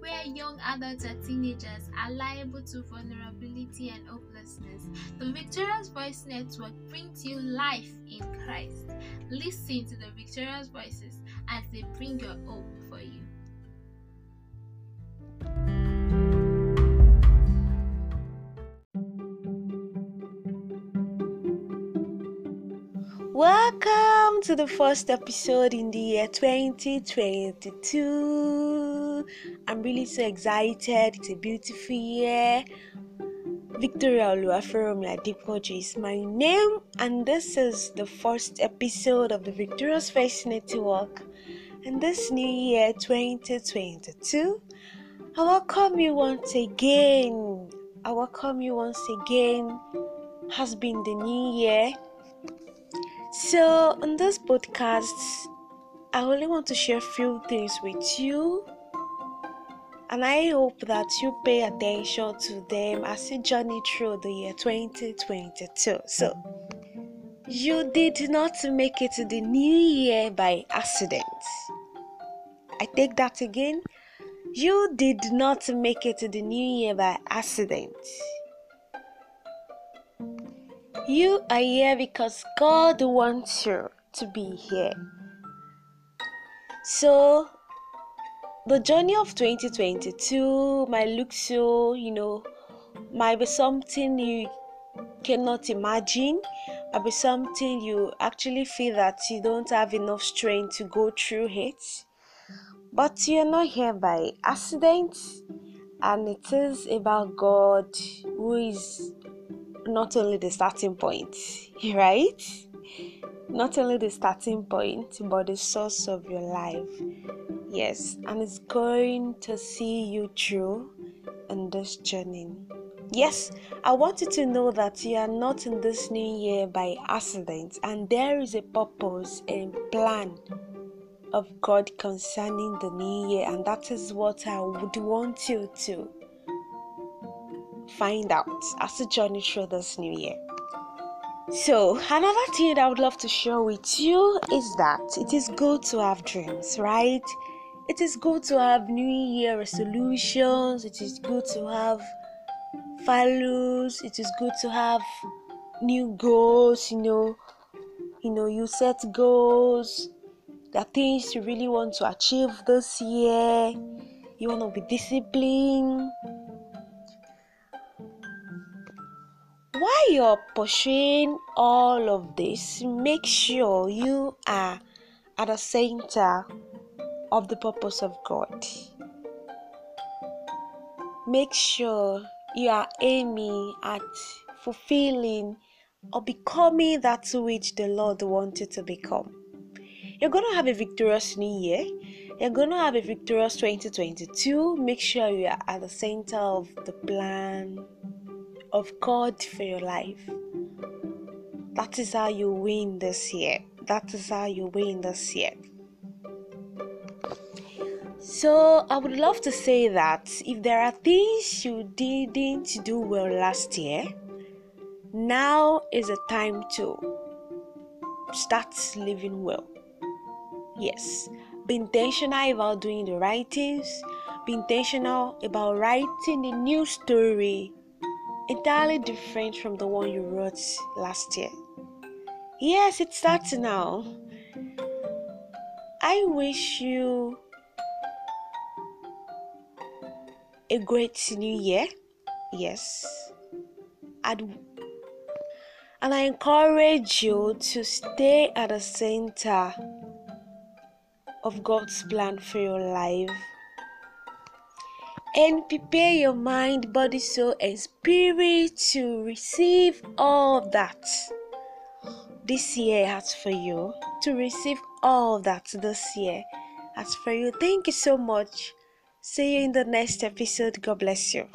where young adults and teenagers are liable to vulnerability and hopelessness, the Victorious Voice Network brings you life in Christ. Listen to the Victorious Voices as they bring your hope for you. Welcome to the first episode in the year 2022. I'm really so excited. It's a beautiful year. Victoria Oluwaferomi Adepoju is my name, and this is the first episode of the Victorious Voice Network. And this new year 2022, I welcome you once again. I welcome you once again. Has been the new year so, on this podcast, I only want to share a few things with you, and I hope that you pay attention to them as you journey through the year 2022. So, you did not make it to the new year by accident. I take that again. You did not make it to the new year by accident. You are here because God wants you to be here. So, the journey of 2022 might look so, you know, might be something you cannot imagine, might be something you actually feel that you don't have enough strength to go through it. But you're not here by accident, and it is about God who is not only the starting point, right? Not only the starting point, but the source of your life. Yes, and it's going to see you through in this journey. Yes, I want you to know that you are not in this new year by accident, and there is a purpose and plan of God concerning the new year, and that is what I would want you to find out as you journey through this new year. So, another thing that I would love to share with you is that it is good to have dreams, right? It is good to have new year resolutions, it is good to have values, it is good to have new goals, you know. You know, you set goals, the things you really want to achieve this year. You want to be disciplined, while you're pursuing all of this, make sure you are at the center of the purpose of God. Make sure you are aiming at fulfilling or becoming that which the Lord wanted to become. You're going to have a victorious new year. You're going to have a victorious 2022. Make sure you are at the center of the plan of God for your life. That is how you win this year. That is how you win this year. So, I would love to say that if there are things you didn't do well last year, now is a time to start living well. Yes, be intentional about doing the right things, be intentional about writing a new story entirely different from the one you wrote last year. Yes, it starts now. I wish you a great new year. Yes. I'd, and I encourage you to stay at the center of God's plan for your life and prepare your mind, body, soul, and spirit to receive all that this year has for you. To receive all that this year has for you. Thank you so much. See you in the next episode. God bless you.